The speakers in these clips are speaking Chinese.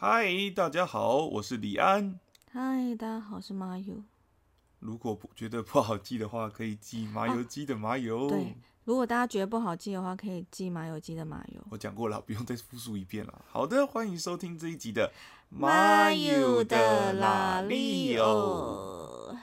嗨，大家好，我是李安。嗨，大家好，我是麻油。如果不觉得不好记的话，可以记麻油鸡的麻油。对，如果大家觉得不好记的话，可以记麻油鸡的麻油。我讲过了，不用再复述一遍了。好的，欢迎收听这一集的麻油的拉力哦。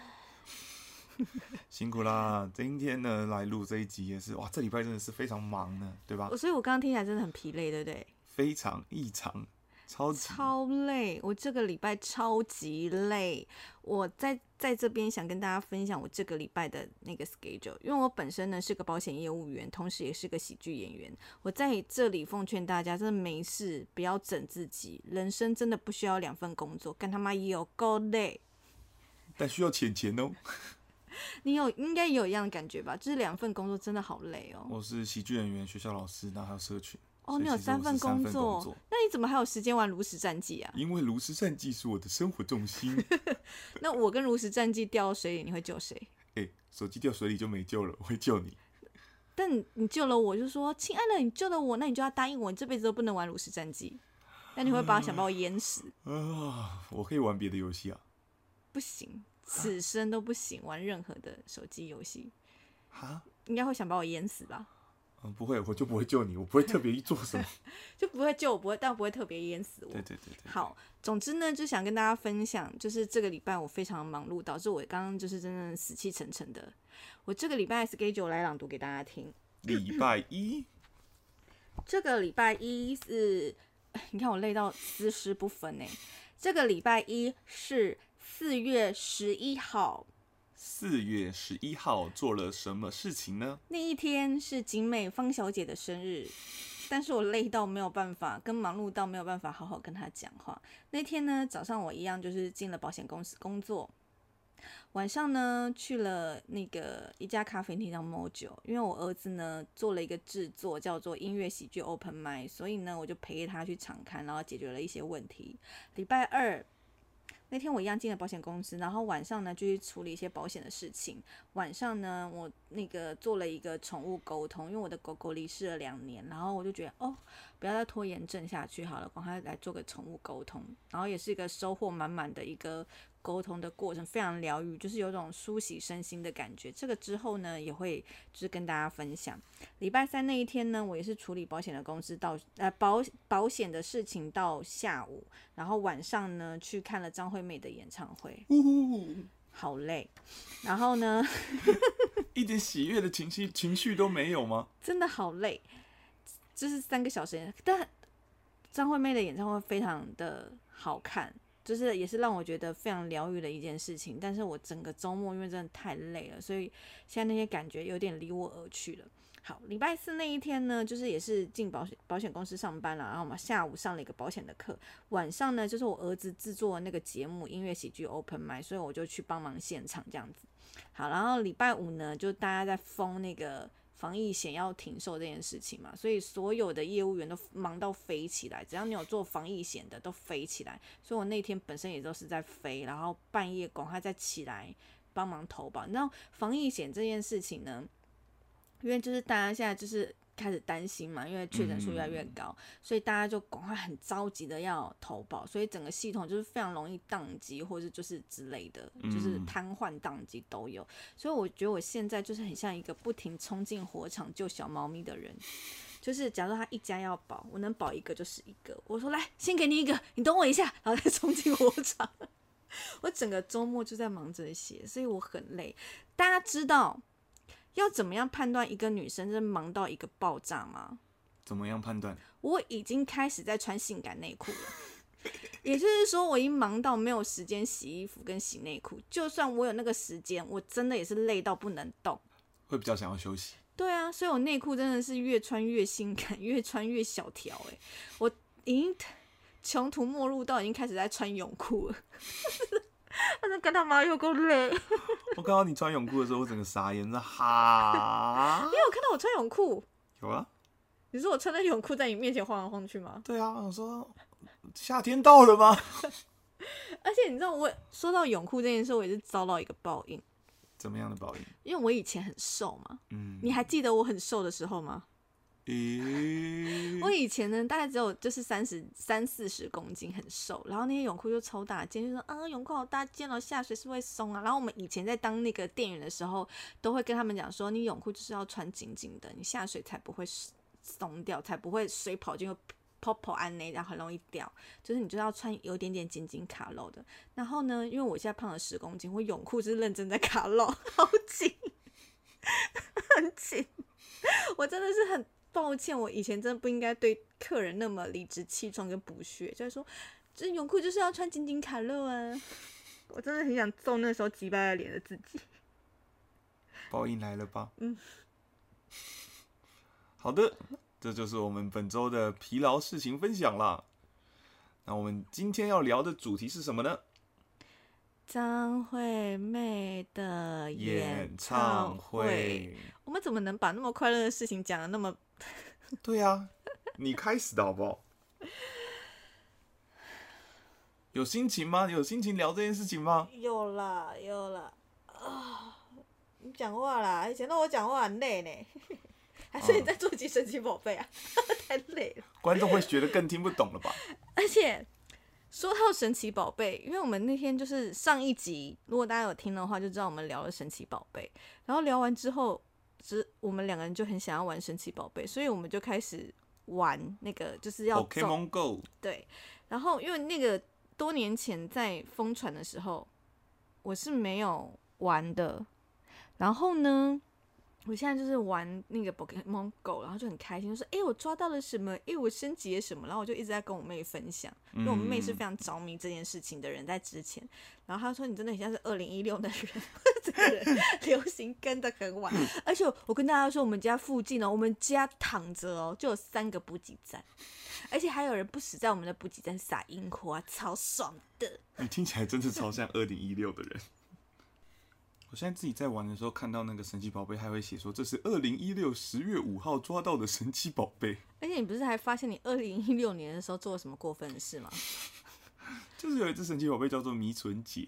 辛苦啦！今天呢来录这一集也是哇，这礼拜真的是非常忙呢，对吧？所以我刚刚听起来真的很疲累，对不对？非常异常。超超累，我这个礼拜超级累。我在在这边想跟大家分享我这个礼拜的那个 schedule，因为我本身呢是个保险业务员，同时也是个喜剧演员。我在这里奉劝大家，真的没事不要整自己，人生真的不需要两份工作，干他妈有够累。但需要钱钱哦。你有应该也有一样的感觉吧？就是两份工作真的好累哦。我是喜剧演员，学校老师，然后还有社群。哦，你有三份工作，那你怎么还有时间玩炉石战记啊？因为炉石战记是我的生活重心。那我跟炉石战记掉水里，你会救谁？哎，手机掉水里就没救了，我会救你。但你救了我，就说亲爱的，你救了我，那你就要答应我，你这辈子都不能玩炉石战记。那你会把想把我淹死？啊，我可以玩别的游戏啊。不行，此生都不行，玩任何的手机游戏。哈？应该会想把我淹死吧？不会，我就不会救你，我不会特别做什么，就不会救我，不会，但不会特别淹死我。对对对对。好，总之呢，就想跟大家分享，就是这个礼拜我非常忙碌，导致我刚刚就是真正死气沉沉的。我这个礼拜 schedule 来朗读给大家听。礼拜一，这个礼拜一是，你看我累到丝丝不分呢。这个礼拜一是四月十一号。四月十一号做了什么事情呢？那一天是景美方小姐的生日，但是我累到没有办法，跟忙碌到没有办法好好跟她讲话。那天呢，早上我一样就是进了保险公司工作，晚上呢去了那个一家咖啡厅上摸酒，因为我儿子呢做了一个制作叫做音乐喜剧 Open m i 所以呢我就陪他去场看，然后解决了一些问题。礼拜二。那天我一样进了保险公司，然后晚上呢就去处理一些保险的事情。晚上呢，我那个做了一个宠物沟通，因为我的狗狗离世了两年，然后我就觉得哦，不要再拖延症下去好了，赶快来做个宠物沟通。然后也是一个收获满满的一个。沟通的过程非常疗愈，就是有种梳洗身心的感觉。这个之后呢，也会就是跟大家分享。礼拜三那一天呢，我也是处理保险的公司到呃保保险的事情到下午，然后晚上呢去看了张惠妹的演唱会，好累。然后呢，一点喜悦的情绪情绪都没有吗？真的好累，就是三个小时，但张惠妹的演唱会非常的好看。就是也是让我觉得非常疗愈的一件事情，但是我整个周末因为真的太累了，所以现在那些感觉有点离我而去了。好，礼拜四那一天呢，就是也是进保险保险公司上班了，然后我们下午上了一个保险的课，晚上呢就是我儿子制作那个节目音乐喜剧 Open m i 所以我就去帮忙现场这样子。好，然后礼拜五呢，就大家在封那个。防疫险要停售这件事情嘛，所以所有的业务员都忙到飞起来。只要你有做防疫险的，都飞起来。所以我那天本身也都是在飞，然后半夜赶快再起来帮忙投保。你知道防疫险这件事情呢？因为就是大家现在就是。开始担心嘛，因为确诊数越来越高，所以大家就赶快很着急的要投保，所以整个系统就是非常容易宕机，或者就是之类的，就是瘫痪宕机都有。所以我觉得我现在就是很像一个不停冲进火场救小猫咪的人，就是假如他一家要保，我能保一个就是一个。我说来，先给你一个，你等我一下，然后再冲进火场。我整个周末就在忙这些，所以我很累。大家知道。要怎么样判断一个女生是忙到一个爆炸吗？怎么样判断？我已经开始在穿性感内裤了，也就是说，我已经忙到没有时间洗衣服跟洗内裤。就算我有那个时间，我真的也是累到不能动，会比较想要休息。对啊，所以我内裤真的是越穿越性感，越穿越小条。哎，我已经 穷途末路到已经开始在穿泳裤了。反正跟他妈有够累。我看到你穿泳裤的时候，我整个傻眼，说哈。你有看到我穿泳裤？有啊。你说我穿着泳裤在你面前晃来晃去吗？对啊，我说夏天到了吗？而且你知道，我说到泳裤这件事，我也是遭到一个报应。怎么样的报应？因为我以前很瘦嘛。嗯。你还记得我很瘦的时候吗？诶、我以前呢，大概只有就是三十三四十公斤，很瘦。然后那些泳裤就抽大件，就说啊，泳裤好大件哦，下水是不是会松啊。然后我们以前在当那个店员的时候，都会跟他们讲说，你泳裤就是要穿紧紧的，你下水才不会松掉，才不会水跑进会泡泡安内，然后很容易掉。就是你就要穿有点点紧紧卡露的。然后呢，因为我现在胖了十公斤，我泳裤是认真在卡露，好紧，很紧。我真的是很抱歉，我以前真的不应该对客人那么理直气壮跟不屑，就是说，这泳裤就是要穿紧紧卡勒啊！我真的很想揍那时候急败了脸的自己。报应来了吧？嗯。好的，这就是我们本周的疲劳事情分享啦。那我们今天要聊的主题是什么呢？张惠妹的演唱会。我们怎么能把那么快乐的事情讲的那么……对呀，你开始的好不好？有心情吗？有心情聊这件事情吗？有啦，有啦。啊，你讲话啦！以前让我讲话很累呢，还是你在做集神奇宝贝啊？太累了。观众会觉得更听不懂了吧？而且说到神奇宝贝，因为我们那天就是上一集，如果大家有听的话，就知道我们聊了神奇宝贝。然后聊完之后，只我们两个人就很想要玩神奇宝贝，所以我们就开始玩那个，就是要 Pokemon Go。对，然后因为那个多年前在疯传的时候，我是没有玩的。然后呢，我现在就是玩那个 Pokemon Go，然后就很开心，就说：“哎，我抓到了什么？哎，我升级了什么？”然后我就一直在跟我妹分享，因为我妹是非常着迷这件事情的人，在之前。然后她说：“你真的很像是二零一六的人，这个人 流行跟的很晚。”而且我跟大家说，我们家附近哦，我们家躺着哦，就有三个补给站，而且还有人不死在我们的补给站撒樱花，超爽的。你听起来真是超像二零一六的人。我现在自己在玩的时候，看到那个神奇宝贝，还会写说这是二零一六十月五号抓到的神奇宝贝。而且你不是还发现你二零一六年的时候做了什么过分的事吗？就是有一只神奇宝贝叫做迷存姐，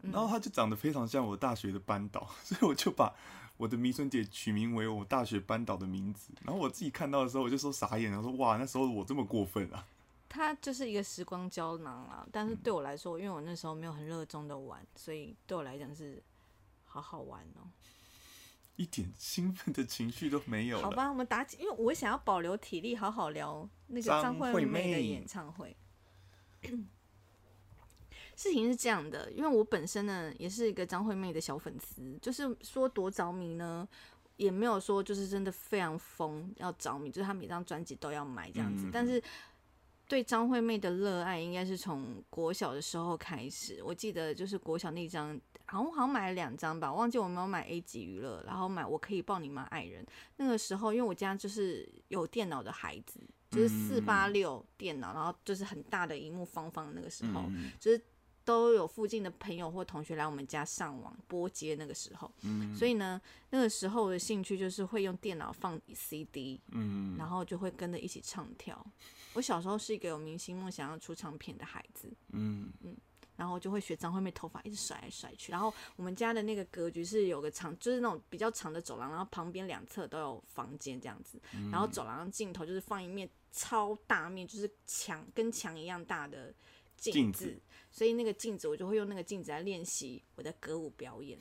然后它就长得非常像我大学的班导，所以我就把我的迷存姐取名为我大学班导的名字。然后我自己看到的时候，我就说傻眼，然后说哇，那时候我这么过分啊！它就是一个时光胶囊啊，但是对我来说，因为我那时候没有很热衷的玩，所以对我来讲是。好好玩哦，一点兴奋的情绪都没有。好吧，我们打起，因为我想要保留体力，好好聊那个张惠妹的演唱会。事情是这样的，因为我本身呢也是一个张惠妹的小粉丝，就是说多着迷呢，也没有说就是真的非常疯要着迷，就是她每张专辑都要买这样子。但是对张惠妹的热爱，应该是从国小的时候开始。我记得就是国小那张。好像好像买了两张吧，忘记我没有买 A 级娱乐，然后买我可以抱你吗爱人。那个时候，因为我家就是有电脑的孩子，就是四八六电脑，然后就是很大的荧幕方方。那个时候，就是都有附近的朋友或同学来我们家上网拨接。那个时候，所以呢，那个时候我的兴趣就是会用电脑放 CD，嗯，然后就会跟着一起唱跳。我小时候是一个有明星梦想要出唱片的孩子，嗯嗯。然后就会学张惠妹头发一直甩来甩去，然后我们家的那个格局是有个长，就是那种比较长的走廊，然后旁边两侧都有房间这样子，然后走廊尽头就是放一面超大面，就是墙跟墙一样大的镜子，所以那个镜子我就会用那个镜子来练习我的歌舞表演。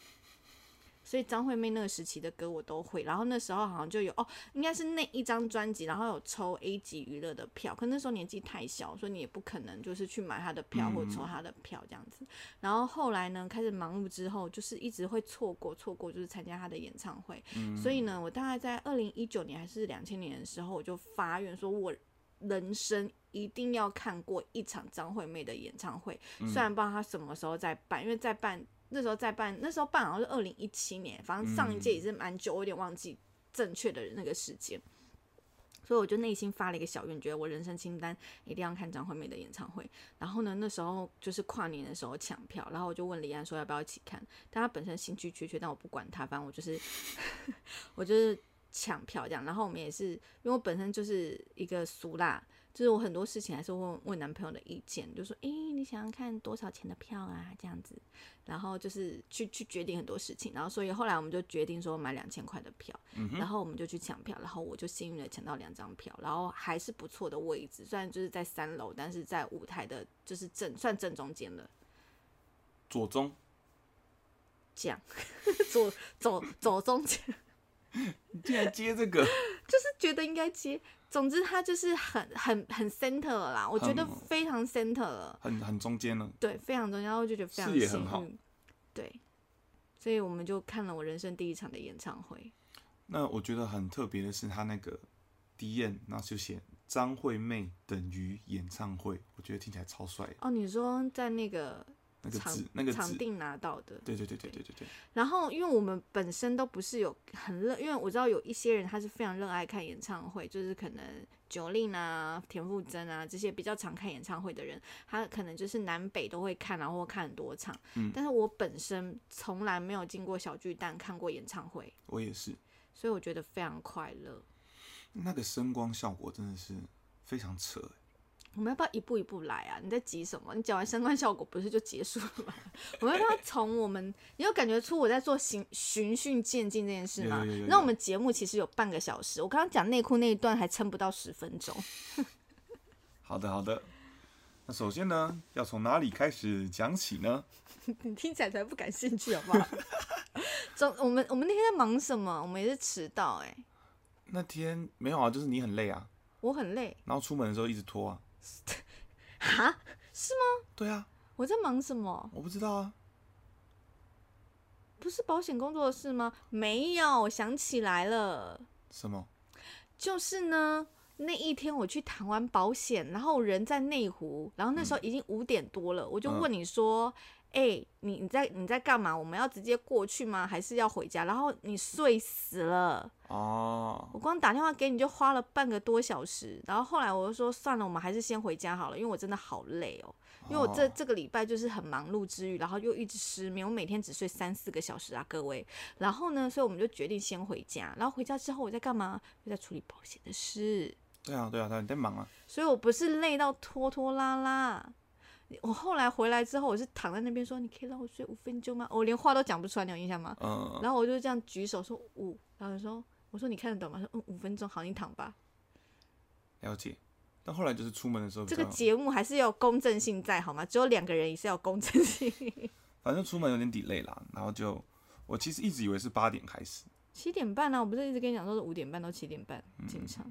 所以张惠妹那个时期的歌我都会，然后那时候好像就有哦，应该是那一张专辑，然后有抽 A 级娱乐的票，可那时候年纪太小，所以你也不可能就是去买她的票或抽他的票这样子。然后后来呢，开始忙碌之后，就是一直会错过错过，就是参加她的演唱会。所以呢，我大概在二零一九年还是两千年的时候，我就发愿说，我人生一定要看过一场张惠妹的演唱会。虽然不知道她什么时候再办，因为在办。那时候在办，那时候办好像是二零一七年，反正上一届也是蛮久，我有点忘记正确的那个时间，所以我就内心发了一个小愿，觉得我人生清单一定要看张惠妹的演唱会。然后呢，那时候就是跨年的时候抢票，然后我就问李安说要不要一起看，但他本身兴趣缺缺，但我不管他，反正我就是 我就是抢票这样。然后我们也是，因为我本身就是一个俗辣。就是我很多事情还是问问男朋友的意见，就说，诶、你想要看多少钱的票啊？这样子，然后就是去去决定很多事情，然后所以后来我们就决定说买两千块的票，嗯，然后我们就去抢票，然后我就幸运的抢到两张票，然后还是不错的位置，虽然就是在三楼，但是在舞台的就是正算正中间了，左中，这样 左走走中间。你 竟然接这个，就是觉得应该接。总之，他就是很很很 center 了啦，我觉得非常 center 了，很很中间了。对，非常中间，然后就觉得非常视野很好幸运，对，所以我们就看了我人生第一场的演唱会。那我觉得很特别的是，他那个 D N，然后就写张惠妹等于演唱会，我觉得听起来超帅。哦，你说在那个场那个字，那个，场地拿到的，对对对对对对对，然后，因为我们本身都不是有很热，因为我知道有一些人他是非常热爱看演唱会，就是可能九令啊、田馥甄啊这些比较常看演唱会的人，他可能就是南北都会看，然后看很多场。嗯但是我本身从来没有进过小巨蛋看过演唱会，我也是。所以我觉得非常快乐。那个声光效果真的是非常扯欸，我们要不要一步一步来啊？你在急什么？你讲完相关效果不是就结束了吗？我们要不要从我们？你有感觉出我在做循循序渐进这件事吗？那我们节目其实有半个小时，我刚刚讲内裤那一段还撑不到十分钟。好的好的。那首先呢，要从哪里开始讲起呢？你听起来才不感兴趣好不好？总我们我们那天在忙什么？我们也是迟到哎、那天没有啊，就是你很累啊，我很累然后出门的时候一直拖啊。哈，对啊，我在忙什么？我不知道啊。不是保险工作的事吗？没有，我想起来了。什么？就是呢，那一天我去谈完保险，然后人在内湖，然后那时候已经五点多了，我就问你说：“哎、你你在你在干嘛？我们要直接过去吗？还是要回家？”然后你睡死了，哦，我光打电话给你就花了半个多小时，然后后来我就说算了，我们还是先回家好了，因为我真的好累哦。因为我这哦这个礼拜就是很忙碌之余，然后又一直失眠，我每天只睡三四个小时啊，各位。然后呢，所以我们就决定先回家。然后回家之后我在干嘛？又在处理保险的事。对啊对啊对啊，你在忙啊。所以我不是累到拖拖拉拉。我后来回来之后，我是躺在那边说：“你可以让我睡五分钟吗？”我连话都讲不出来，你有印象吗？嗯，然后我就这样举手说五，然后就说：“我说你看得懂吗？”说：“嗯，五分钟，好，你躺吧。了解。但后来就是出门的时候，这个节目还是要有公正性在，好吗？只有两个人也是要有公正性。反正出门有点 delay 啦，然后就我其实一直以为是八点开始，七点半呢、我不是一直跟你讲说是五点半到七点半嗯进场。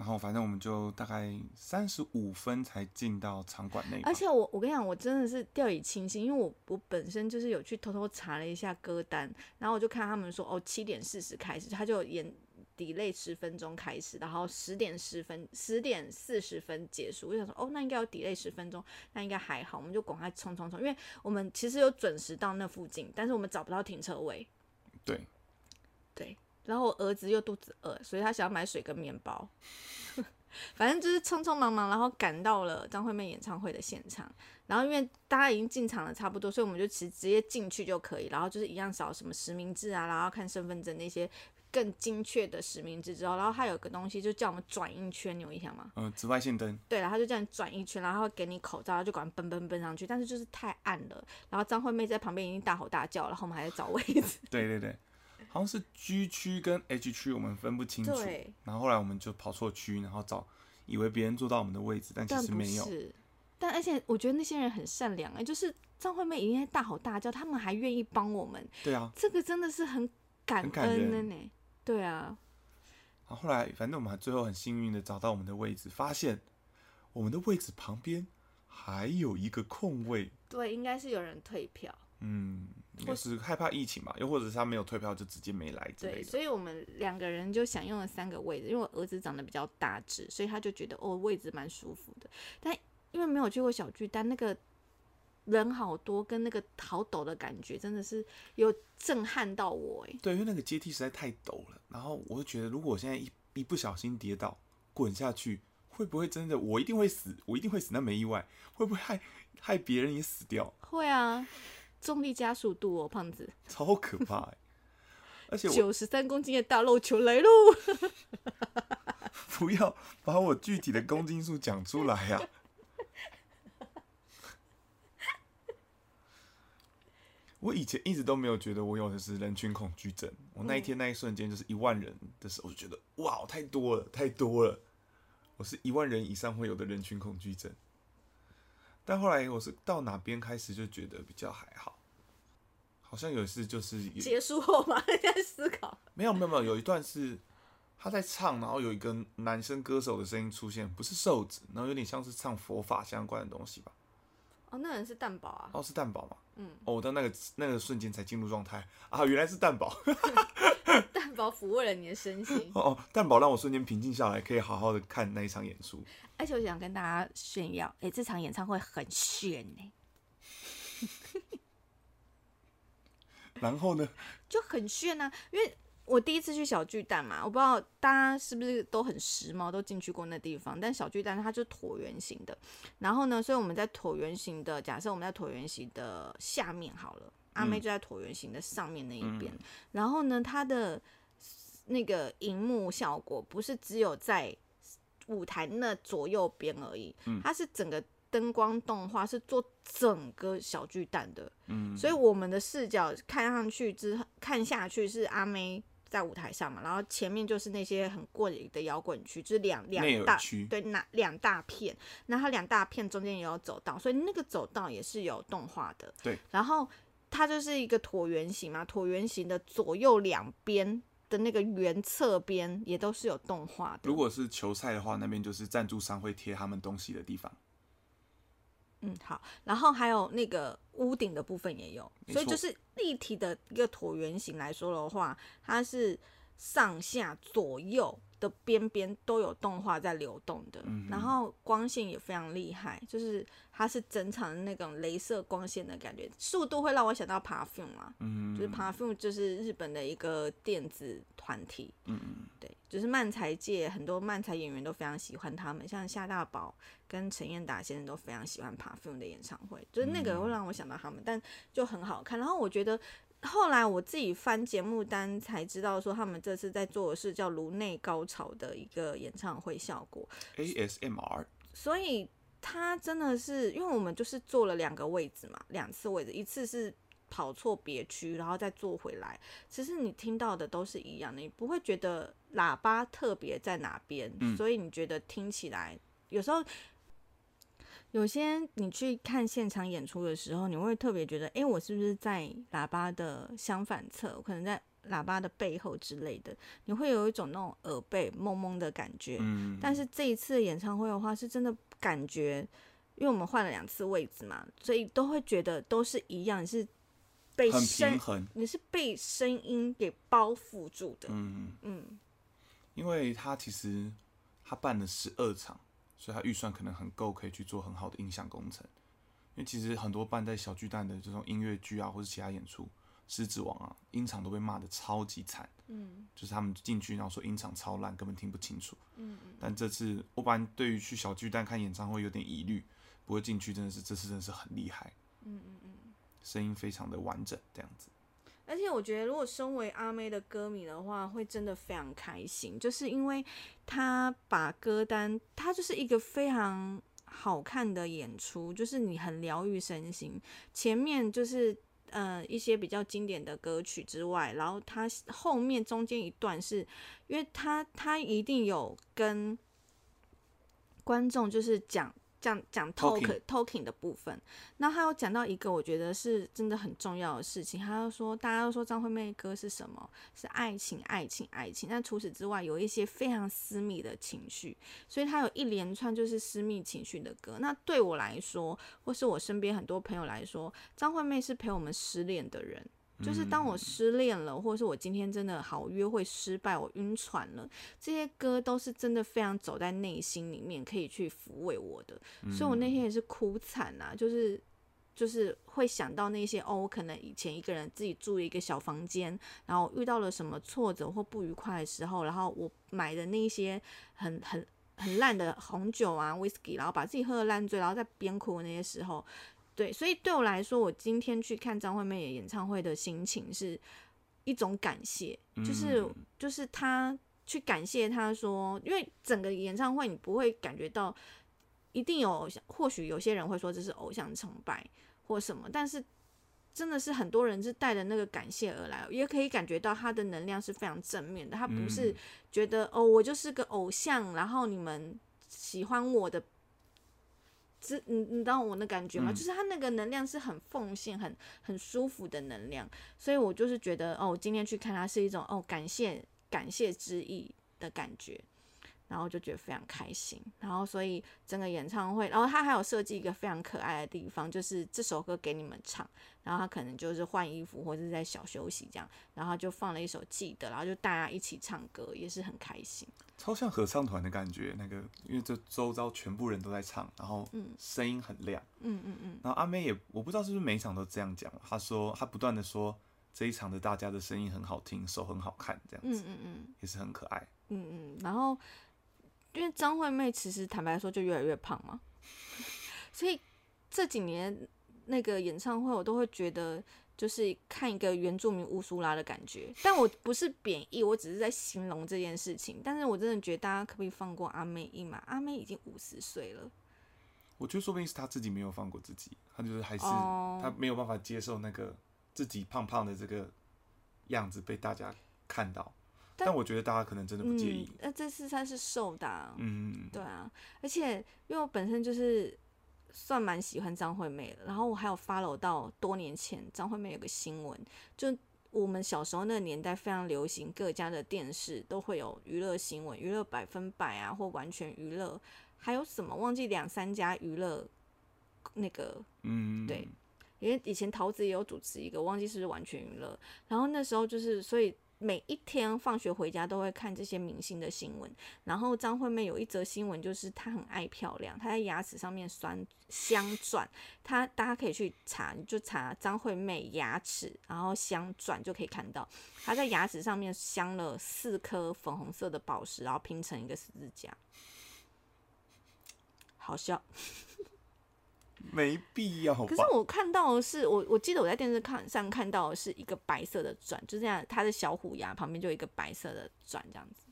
然后反正我们就大概三十五分才进到场馆内，而且我我跟你讲，我真的是掉以轻心，因为我我本身就是有去偷偷查了一下歌单，然后我就看他们说哦七点四十开始，他就演 delay 十分钟开始，然后十点十分十点四十分结束。我想说哦那应该有 delay 十分钟，那应该还好，我们就赶快冲冲冲，因为我们其实有准时到那附近，但是我们找不到停车位。对，对，然后我儿子又肚子饿，所以他想要买水跟面包。反正就是匆匆忙忙，然后赶到了张惠妹演唱会的现场。然后因为大家已经进场了差不多，所以我们就直直接进去就可以。然后就是一样扫什么实名制啊，然后看身份证那些更精确的实名制之后，然后还有个东西就叫我们转一圈，你有印象吗？呃，紫外线灯，对然后就这样转一圈，然后给你口罩，然后就赶快奔奔奔上去。但是就是太暗了，然后张惠妹在旁边已经大吼大叫，然后我们还在找位置。对 对对，好像是 G 区跟 H 区我们分不清楚，对，然后后来我们就跑错区，然后找以为别人坐到我们的位置，但其但不实没有，是。但而且我觉得那些人很善良哎、就是张惠妹已经在大吼大叫，他们还愿意帮我们，对啊，这个真的是很感很感恩的人呢。对啊，然后后来反正我们还最后很幸运的找到我们的位置，发现我们的位置旁边还有一个空位，对，应该是有人退票。嗯，或是害怕疫情吧，又或者是他没有退票就直接没来之类对，的。所以我们两个人就享用了三个位置，因为我儿子长得比较大只，所以他就觉得哦位置蛮舒服的。但因为没有去过小巨蛋，那个人好多，跟那个好陡的感觉，真的是有震撼到我哎。对，因为那个阶梯实在太陡了，然后我就觉得，如果我现在一一不小心跌倒滚下去，会不会真的我一定会死？我一定会死，那没意外，会不会害害别人也死掉？会啊，重力加速度哦，胖子，超可怕欸而且九十三公斤的大肉球来喽！不要把我具体的公斤数讲出来呀、我以前一直都没有觉得我有的是人群恐惧症。我那一天那一瞬间就是一万人的时候，我就觉得哇，太多了，太多了。我是一万人以上会有的人群恐惧症。但后来我是到哪边开始就觉得比较还好，好像有一次就是有结束后嘛，在思考。没有没有没有，有一段是他在唱，然后有一个男生歌手的声音出现，不是瘦子，然后有点像是唱佛法相关的东西吧。哦，那人是蛋宝啊。哦，是蛋堡嘛？嗯，哦，我到那个那个瞬间才进入状态啊，原来是蛋堡。蛋宝抚慰了你的身心。哦 哦，蛋堡让我瞬间平静下来，可以好好的看那一场演出。而且我想跟大家炫耀，哎、这场演唱会很炫呢、然后呢？就很炫啊！因为我第一次去小巨蛋嘛，我不知道大家是不是都很时髦，都进去过那地方。但小巨蛋它就是椭圆形的，然后呢，所以我们在椭圆形的，假设我们在椭圆形的下面好了，阿妹就在椭圆形的上面那一边。然后呢，它的那个荧幕效果不是只有在舞台那左右边而已，它是整个灯光动画是做整个小巨蛋的。嗯，所以我们的视角看上去之后，看下去是阿妹在舞台上嘛，然后前面就是那些很过瘾的摇滚区，就是两两大对，那两大片，那它两大片中间也有走道，所以那个走道也是有动画的。对，然后它就是一个椭圆形嘛，椭圆形的左右两边的那个圆侧边也都是有动画的。如果是球赛的话，那边就是赞助商会贴他们东西的地方。嗯，好，然后还有那个屋顶的部分也有，所以就是立体的一个椭圆形来说的话，它是上下左右的边边都有动画在流动的，嗯然后光线也非常厉害，就是它是整场的那种镭射光线的感觉，速度会让我想到 Perfume 啊，嗯，就是 Perfume 就是日本的一个电子团体，嗯嗯。对，就是漫才界很多漫才演员都非常喜欢他们，像夏大宝跟陈彦达先生都非常喜欢 Perfume 的演唱会，就是那个会让我想到他们，但就很好看。然后我觉得后来我自己翻节目单才知道，说他们这次在做的是叫颅内高潮的一个演唱会效果，，ASMR。所以他真的是，因为我们就是坐了两个位置嘛，两次位置，一次是跑错别区，然后再坐回来。其实你听到的都是一样的，你不会觉得喇叭特别在哪边，嗯所以你觉得听起来有时候。有些你去看现场演出的时候，你会特别觉得，哎，我是不是在喇叭的相反侧？我可能在喇叭的背后之类的，你会有一种那种耳背蒙蒙的感觉。嗯，但是这一次的演唱会的话，是真的感觉，因为我们换了两次位置嘛，所以都会觉得都是一样，你是被声。你是被声音给包覆住的。嗯，嗯，因为他其实他办了十二场，所以他预算可能很够，可以去做很好的音响工程。因为其实很多办在小巨蛋的这种音乐剧啊，或者其他演出，狮子王啊，音场都被骂的超级惨。嗯，就是他们进去然后说音场超烂，根本听不清楚。嗯但这次我本来对于去小巨蛋看演唱会有点疑虑，不过进去真的是这次真的是很厉害。嗯嗯嗯，声音非常的完整，这样子。而且我觉得，如果身为阿妹的歌迷的话，会真的非常开心，就是因为她把歌单，她就是一个非常好看的演出，就是你很疗愈身心。前面就是呃一些比较经典的歌曲之外，然后它后面中间一段是，因为他他一定有跟观众就是讲讲讲 talk Talking 的部分，那他有讲到一个我觉得是真的很重要的事情，他就说大家都说张惠妹的歌是什么？是爱情，爱情，爱情。那除此之外，有一些非常私密的情绪，所以他有一连串就是私密情绪的歌。那对我来说，或是我身边很多朋友来说，张惠妹是陪我们失恋的人。就是当我失恋了，或者是我今天真的好约会失败，我晕船了，这些歌都是真的非常走在内心里面，可以去抚慰我的。所以我那天也是哭惨啊，就是就是会想到那些哦，我可能以前一个人自己住一个小房间，然后遇到了什么挫折或不愉快的时候，然后我买的那些很很很烂的红酒啊、whisky，然后把自己喝的烂醉，然后在边哭的那些时候，对，所以对我来说，我今天去看张惠妹的演唱会的心情是一种感谢，就是嗯就是她去感谢他说，因为整个演唱会你不会感觉到一定有偶像，或许有些人会说这是偶像崇拜或什么，但是真的是很多人是带着那个感谢而来，也可以感觉到他的能量是非常正面的，他不是嗯觉得、哦我就是个偶像，然后你们喜欢我的。这你你知道我的感觉吗？嗯就是他那个能量是很奉献、很很舒服的能量，所以我就是觉得哦，我今天去看他是一种哦感谢感谢之意的感觉，然后就觉得非常开心。然后所以整个演唱会，然后他还有设计一个非常可爱的地方，就是这首歌给你们唱，然后他可能就是换衣服或者是在小休息这样，然后就放了一首记得，然后就大家一起唱歌，也是很开心。超像合唱团的感觉。那个，因为这周遭全部人都在唱，然后声音很亮。嗯嗯嗯，然后阿妹也，我不知道是不是每一场都这样讲，她说她不断的说这一场的大家的声音很好听，手很好看，这样子、嗯嗯嗯也是很可爱。嗯嗯，然后因为张惠妹其实坦白说就越来越胖嘛，所以这几年那个演唱会我都会觉得就是看一个原住民乌苏拉的感觉，但我不是贬义，我只是在形容这件事情。但是我真的觉得大家可不可以放过阿妹一马？阿妹已经五十岁了，我觉得说不定是她自己没有放过自己，她就是还是、哦她没有办法接受那个自己胖胖的这个样子被大家看到。但但我觉得大家可能真的不介意嗯。，那这次她是瘦的、啊，嗯，对啊，而且因为我本身就是算蛮喜欢张惠妹的，然后我还有 follow 到多年前张惠妹有个新闻，就我们小时候那个年代非常流行，各家的电视都会有娱乐新闻，娱乐百分百啊，或完全娱乐，还有什么忘记两三家娱乐那个嗯，对。因为以前桃子也有主持一个，忘记是不是完全娱乐。然后那时候就是，所以每一天放学回家都会看这些明星的新闻。然后张惠妹有一则新闻，就是她很爱漂亮，她在牙齿上面酸镶钻。她大家可以去查，就查张惠妹牙齿，然后镶钻就可以看到，她在牙齿上面镶了四颗粉红色的宝石，然后拼成一个十字架。好笑。没必要？可是我看到的是，我我记得我在电视看上看到的是一个白色的钻，就这样，它的小虎牙旁边就有一个白色的钻这样子。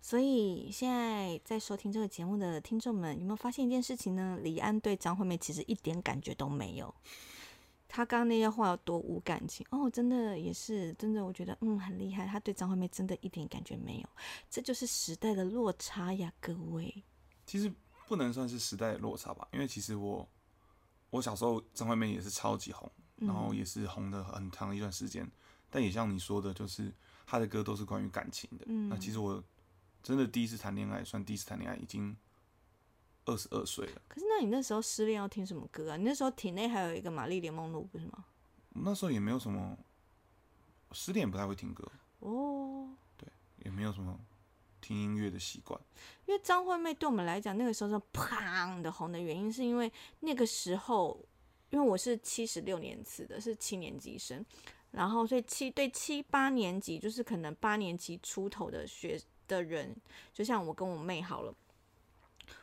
所以现在在收听这个节目的听众们，有没有发现一件事情呢？李安对张惠妹其实一点感觉都没有。他刚刚那些话有多无感情哦，真的也是真的，我觉得嗯很厉害。他对张惠妹真的一点感觉没有，这就是时代的落差呀，各位。其实不能算是时代的落差吧，因为其实我我小时候张惠妹也是超级红，然后也是红的很长一段时间，但也像你说的，就是她的歌都是关于感情的。嗯那其实我真的第一次谈恋爱，算第一次谈恋爱，已经二十二岁了。可是那你那时候失恋要听什么歌啊？你那时候体内还有一个玛丽莲梦露不是吗？那时候也没有什么失恋，不太会听歌，哦，对也没有什么听音乐的习惯。因为张惠妹对我们来讲，那个时候是砰的红的原因，是因为那个时候，因为我是七十六年次的，是七年级生，然后所以七对七八年级，就是可能八年级出头的学的人，就像我跟我妹好了。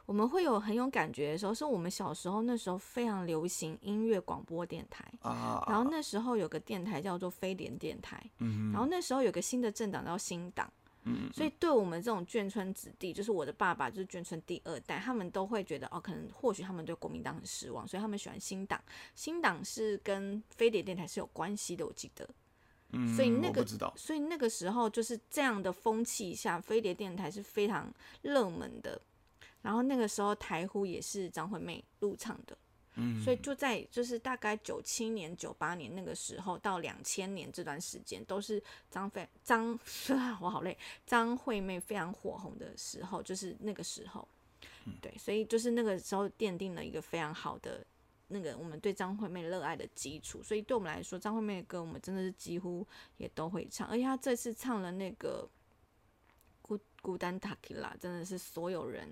我们会有很有感觉的时候，是我们小时候那时候非常流行音乐广播电台，啊，然后那时候有个电台叫做飞碟电台，嗯然后那时候有个新的政党叫新党，嗯所以对我们这种眷村子弟，就是我的爸爸就是眷村第二代，他们都会觉得哦，可能或许他们对国民党很失望，所以他们喜欢新党。新党是跟飞碟电台是有关系的，我记得。嗯，所以那个不知道，所以那个时候就是这样的风气下，飞碟电台是非常热门的。然后那个时候台呼也是张惠妹入场的，嗯，所以就在就是大概九七年、九八年那个时候到两千年这段时间，都是张飞张我好累，张惠妹非常火红的时候，就是那个时候，对，所以就是那个时候奠定了一个非常好的那个我们对张惠妹热爱的基础。所以对我们来说，张惠妹的歌我们真的是几乎也都会唱，而且她这次唱了那个孤孤单塔基拉，真的是所有人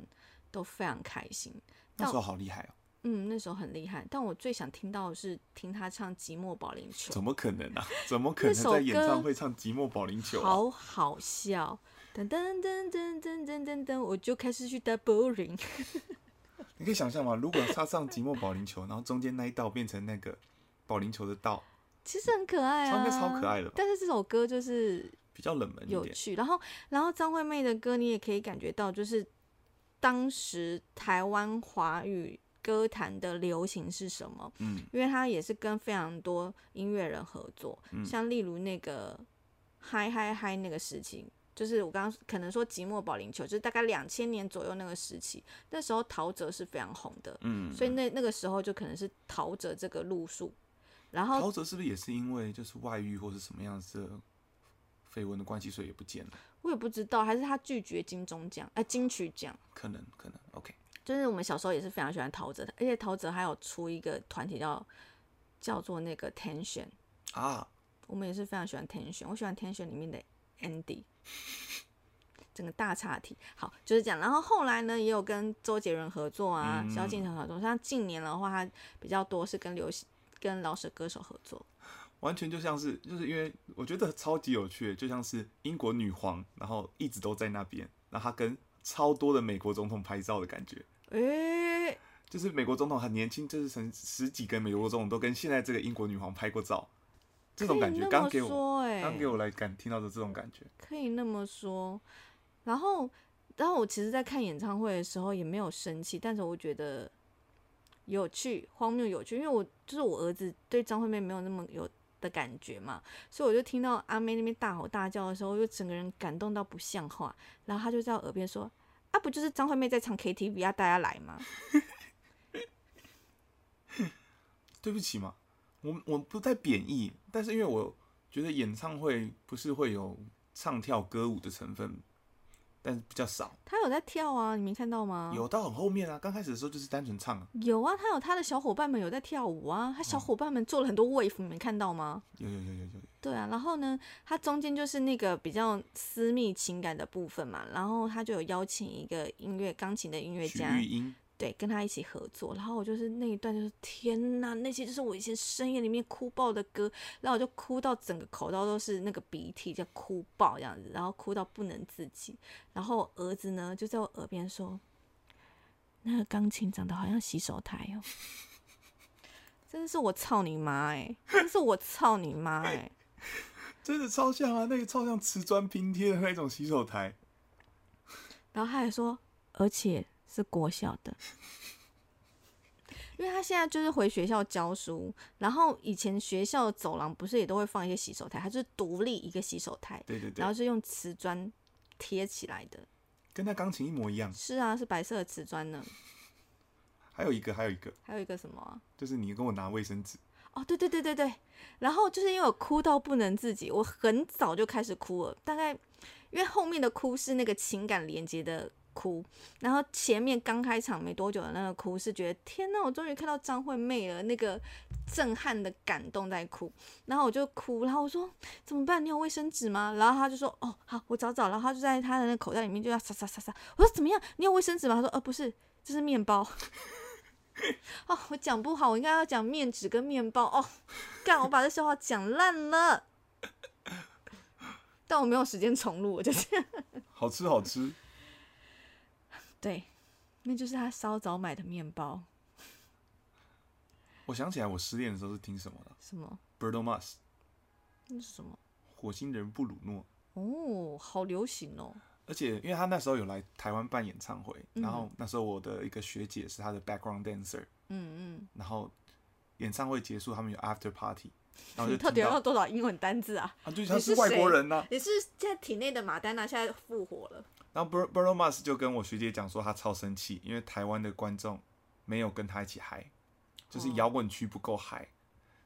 都非常开心。那时候好厉害哦，嗯，那时候很厉害，但我最想听到的是听他唱《寂寞保龄球怎么可能啊？怎么可能在演唱歌会唱《寂寞保龄球》》，啊？好好笑，噔噔噔噔噔噔噔噔，我就开始去打 bowling。你可以想象吗？如果他唱《寂寞保龄球》，然后中间那一道变成那个保龄球的道，其实很可爱啊，超应该超可爱的但是这首歌就是比较冷门。有趣。然后，然后张惠妹的歌，你也可以感觉到，就是当时台湾华语歌坛的流行是什么。嗯，因为他也是跟非常多音乐人合作，嗯像例如那个嗨嗨嗨那个时期。就是我刚刚可能说寂寞保龄球，就是大概两千年左右那个时期，那时候陶喆是非常红的，嗯，所以那那个时候就可能是陶喆这个路数，然后陶喆是不是也是因为就是外遇或是什么样子的绯闻的关系，所以也不见了？我也不知道，还是他拒绝金钟奖，哎、金曲奖。可能可能，OK，就是我们小时候也是非常喜欢陶喆的，而且陶喆还有出一个团体叫叫做那个 Tension，啊，我们也是非常喜欢 Tension，我喜欢 Tension 里面的 Andy，整个大岔题。好，就是这样。然后后来呢，也有跟周杰伦合作啊，嗯萧敬腾合作。像近年的话，他比较多是跟流行、跟老舍歌手合作。完全就像是就是因为我觉得超级有趣，就像是英国女皇，然后一直都在那边，然后她跟超多的美国总统拍照的感觉。诶、就是美国总统很年轻，就是成十几个美国总统都跟现在这个英国女皇拍过照，这种感觉刚给我。刚给我来感听到的这种感觉，可以那么说。然后，然后我其实，在看演唱会的时候也没有生气，但是我觉得有趣、荒谬、有趣，因为我就是我儿子对张惠妹没有那么有的感觉嘛，所以我就听到阿妹那边大吼大叫的时候，我就整个人感动到不像话。然后他就在我耳边说：“啊，不就是张惠妹在唱 KTV 啊大家来吗？” 对不起嘛，我我不太贬义，但是因为我觉得演唱会不是会有唱跳歌舞的成分，但是比较少，他有在跳啊，你没看到吗？有到很后面啊，刚开始的时候就是单纯唱啊，有啊，他有他的小伙伴们有在跳舞啊，他小伙伴们做了很多 wave，你没看到吗？有有有有有。有，对啊，然后呢，他中间就是那个比较私密情感的部分嘛，然后他就有邀请一个音乐钢琴的音乐许家玉，英，对，跟他一起合作。然后我就是那一段就是天呐，那些就是我以前深夜里面哭爆的歌，然后我就哭到整个口袋都是那个鼻涕，就哭爆这样子，然后哭到不能自己。然后我儿子呢就在我耳边说，那个钢琴长得好像洗手台哦。真的是我操你妈哎、真的是我操你妈哎、真的超像啊，那个超像瓷砖拼贴的那种洗手台，然后他还说，而且是国小的，因为他现在就是回学校教书，然后以前学校走廊不是也都会放一些洗手台，它就是独立一个洗手台，对对对然后，是用瓷砖贴起来的。跟那钢琴一模一样。是啊，是白色的瓷砖呢。还有一个，还有一个，还有一个什么啊？就是你跟我拿卫生纸，哦，对对对对对，然后就是因为我哭到不能自己，我很早就开始哭了，大概因为后面的哭是那个情感连接的哭，然后前面刚开场没多久的那个哭是觉得天呐，我终于看到张惠妹了，那个震撼的感动在哭，然后我就哭，然后我说怎么办？你有卫生纸吗？然后他就说哦好，我找找，然后他就在他的那口袋里面就要撒撒撒撒，我说怎么样？你有卫生纸吗？他说呃不是，这是面包。哦，我讲不好，我应该要讲面纸跟面包。哦，干，我把这笑话讲烂了。但我没有时间重录，我就这样。好 吃好吃。对，那就是他稍早买的面包。我想起来，我失恋的时候是听什么了什么？？Bruno Mars，那是什么？火星人布鲁诺。哦，好流行哦。而且因为他那时候有来台湾办演唱会，嗯然后那时候我的一个学姐是他的 background dancer，嗯嗯。然后演唱会结束，他们有 after party，然后你就 听到到底要多少英文单字啊？啊，对，他是是外国人呐、也是现在体内的马丹娜现在复活了。然后 Bur- Bruno Mars 就跟我学姐讲说，他超生气，因为台湾的观众没有跟他一起嗨，就是哦摇滚区不够嗨，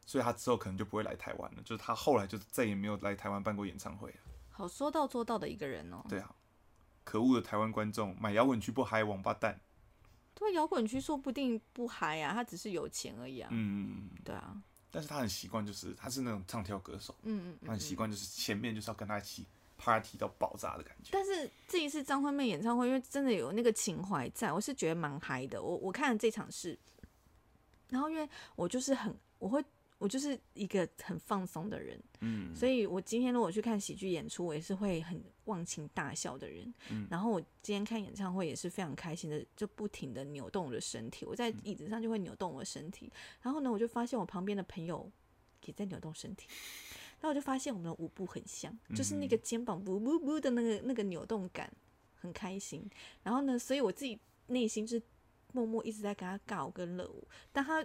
所以他之后可能就不会来台湾了。就是他后来就再也没有来台湾办过演唱会了。好说到做到的一个人哦。对啊，可恶的台湾观众，买摇滚区不嗨，王八蛋。对，摇滚区说不定不嗨啊，他只是有钱而已啊。嗯，对啊，但是他很习惯，就是他是那种唱跳歌手，嗯嗯他很习惯就是前面就是要跟他一起 party 到爆炸的感觉。但是这一次张惠妹演唱会，因为真的有那个情怀在，我是觉得蛮嗨的。我我看了这场是，然后因为我就是很，我会，我就是一个很放松的人，嗯，所以我今天如果去看喜剧演出，我也是会很忘情大笑的人。嗯然后我今天看演唱会也是非常开心的，就不停的扭动我的身体。我在嗯椅子上就会扭动我的身体，然后呢，我就发现我旁边的朋友也在扭动身体。然后我就发现我们的舞步很像，就是那个肩膀不不不的那个那个扭动感，很开心。然后呢，所以我自己内心是默默一直在跟他尬舞跟热舞。当他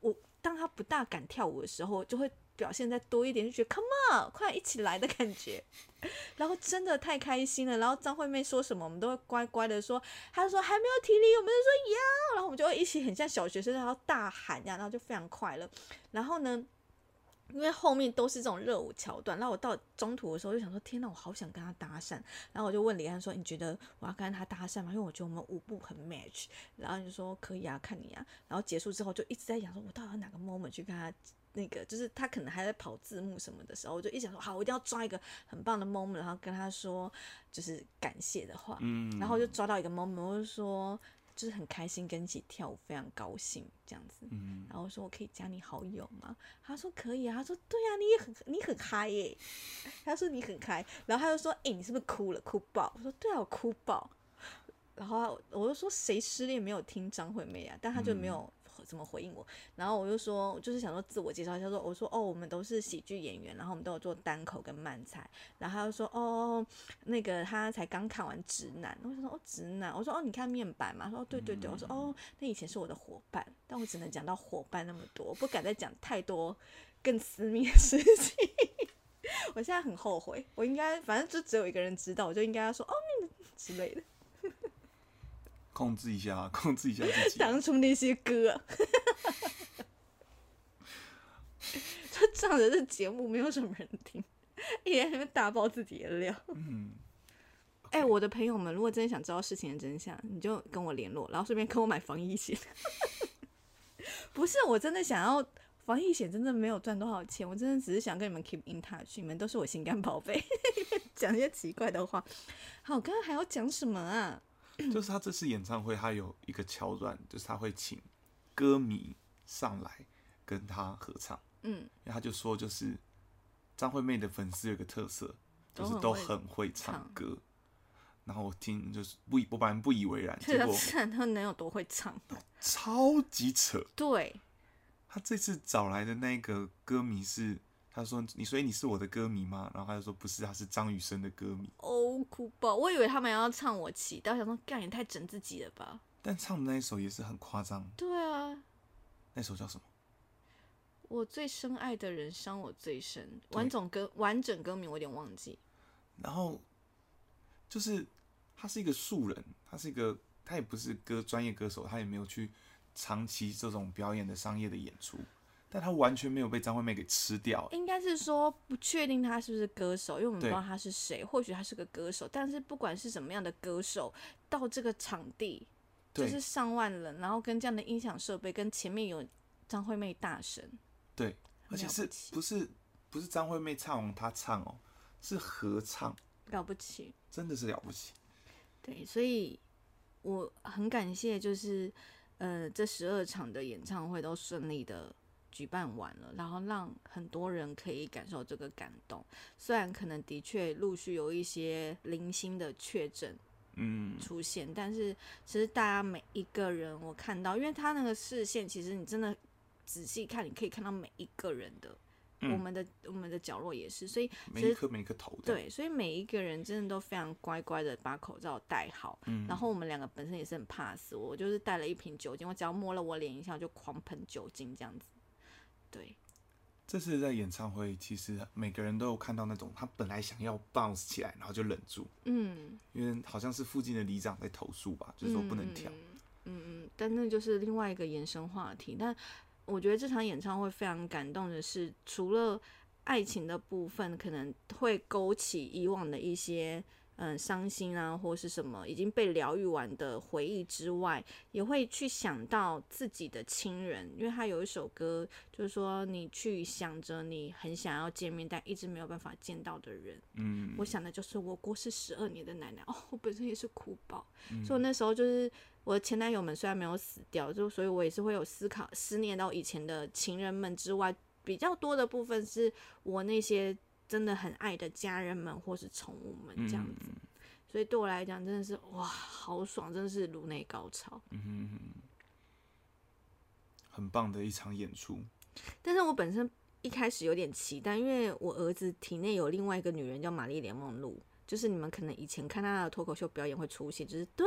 我当他不大敢跳舞的时候，就会表现再多一点，就觉得 come on，快一起来的感觉。然后真的太开心了。然后张惠妹说什么，我们都会乖乖的说。她说还没有体力，我们就说要。然后我们就会一起很像小学生，然后大喊呀，然后就非常快乐。然后呢，因为后面都是这种热舞桥段，然后我到中途的时候就想说，天呐，我好想跟他搭讪。然后我就问李安说，你觉得我要跟他搭讪吗？因为我觉得我们舞步很 match。然后你就说可以啊，看你啊。然后结束之后就一直在想说，我到底要哪个 moment 去跟他。那个就是他可能还在跑字幕什么的时候，我就一想说好，我一定要抓一个很棒的 moment，然后跟他说就是感谢的话，嗯，然后就抓到一个 moment，我就说就是很开心跟一起跳舞，非常高兴这样子，嗯，然后说我可以加你好友吗？他说可以啊，他说对啊，你也很你很嗨耶，他说你很嗨，然后他就说哎，你是不是哭了哭爆？我说对啊，我哭爆，然后我就说谁失恋没有听张惠妹啊？但他就没有。怎么回应我？然后我就说，就是想说自我介绍一下，说我说哦，我们都是喜剧演员，然后我们都有做单口跟慢才。然后他就说哦，那个他才刚看完《直男》，我就说哦，《直男》，我说哦，你看面板嘛？说对对对，我说哦，那以前是我的伙伴，但我只能讲到伙伴那么多，不敢再讲太多更私密的事情。我现在很后悔，我应该反正就只有一个人知道，我就应该要说哦，那个之类的。控制一下，控制一下自己。当初那些歌，他唱的这节目没有什么人听，一直在大爆自己的料。嗯，哎，我的朋友们，如果真的想知道事情的真相，你就跟我联络，然后顺便跟我买防疫险。不是，我真的想要防疫险，真的没有赚多少钱，我真的只是想跟你们 keep in touch，你们都是我心肝宝贝。讲一些奇怪的话，好，刚刚还要讲什么啊？就是他这次演唱会，他有一个桥段，就是他会请歌迷上来跟他合唱。嗯，因为他就说，就是张惠妹的粉丝有个特色，就是都很会唱歌。然后我听就是不，我本来不以为然，结果他能有多会唱？超级扯！对，他这次找来的那个歌迷是。他说：“你所以你是我的歌迷吗？”然后他就说：“不是，他是张雨生的歌迷。”哦，哭爆！我以为他们要唱我祈祷，想说干也太整自己了吧。但唱的那一首也是很夸张。对啊，那首叫什么？我最深爱的人伤我最深。完整歌完整歌名我有点忘记。然后就是他是一个素人，他是一个他也不是歌专业歌手，他也没有去长期这种表演的商业的演出。但他完全没有被张惠妹给吃掉，应该是说不确定他是不是歌手，因为我们不知道他是谁。或许他是个歌手，但是不管是什么样的歌手，到这个场地就是上万人，然后跟这样的音响设备，跟前面有张惠妹大神，对，而且是不是不是张惠妹唱完他唱哦，是合唱，了不起，真的是了不起。对，所以我很感谢，就是呃，这十二场的演唱会都顺利的。举办完了，然后让很多人可以感受这个感动。虽然可能的确陆续有一些零星的确诊，嗯，出现，但是其实大家每一个人，我看到，因为他那个视线，其实你真的仔细看，你可以看到每一个人的，我们的我们的角落也是，所以每一颗每一颗头，对，所以每一个人真的都非常乖乖的把口罩戴好。嗯，然后我们两个本身也是很怕死，我就是带了一瓶酒精，我只要摸了我脸一下，就狂喷酒精这样子。对，这次在演唱会，其实每个人都有看到那种他本来想要 bounce 起来，然后就忍住，嗯，因为好像是附近的里长在投诉吧，就是说不能跳，嗯嗯，但那就是另外一个延伸话题。但我觉得这场演唱会非常感动的是，除了爱情的部分，可能会勾起以往的一些。嗯，伤心啊，或是什么已经被疗愈完的回忆之外，也会去想到自己的亲人，因为他有一首歌，就是说你去想着你很想要见面但一直没有办法见到的人。嗯，我想的就是我过世十二年的奶奶。哦，我本身也是哭爆，所以那时候就是我的前男友们虽然没有死掉，就所以我也是会有思考、思念到以前的情人们之外，比较多的部分是我那些。真的很爱的家人们或是宠物们这样子，所以对我来讲真的是哇，好爽，真的是颅内高潮。嗯哼很棒的一场演出。但是我本身一开始有点期待，因为我儿子体内有另外一个女人叫玛丽莲梦露，就是你们可能以前看他的脱口秀表演会出现，就是对，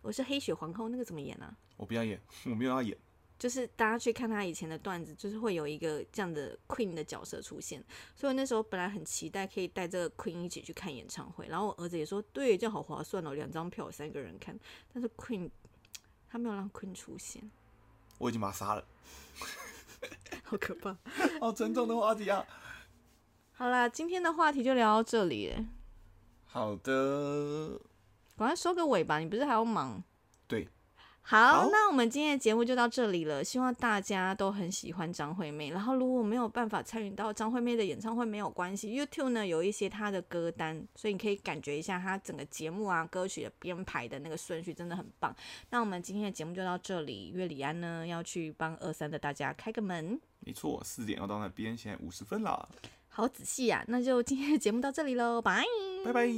我是黑雪皇后，那个怎么演啊？我不要演，我没有要演。就是大家去看他以前的段子，就是会有一个这样的 Queen 的角色出现，所以那时候本来很期待可以带这个 Queen 一起去看演唱会，然后我儿子也说，对，这样好划算哦，两张票三个人看，但是 Queen 他没有让 Queen 出现，我已经把他杀了，好可怕。好沉重的话题啊。好啦，今天的话题就聊到这里了，好的，赶快收个尾吧，你不是还要忙？对，好，好那我们今天的节目就到这里了。希望大家都很喜欢张惠妹。然后如果没有办法参与到张惠妹的演唱会，没有关系，YouTube 呢有一些她的歌单，所以你可以感觉一下她整个节目啊歌曲的编排的那个顺序真的很棒。那我们今天的节目就到这里，约李安呢要去帮二三的大家开个门，没错，四点要到那边，现在五十分了，好仔细啊。那就今天的节目到这里喽，拜。拜拜。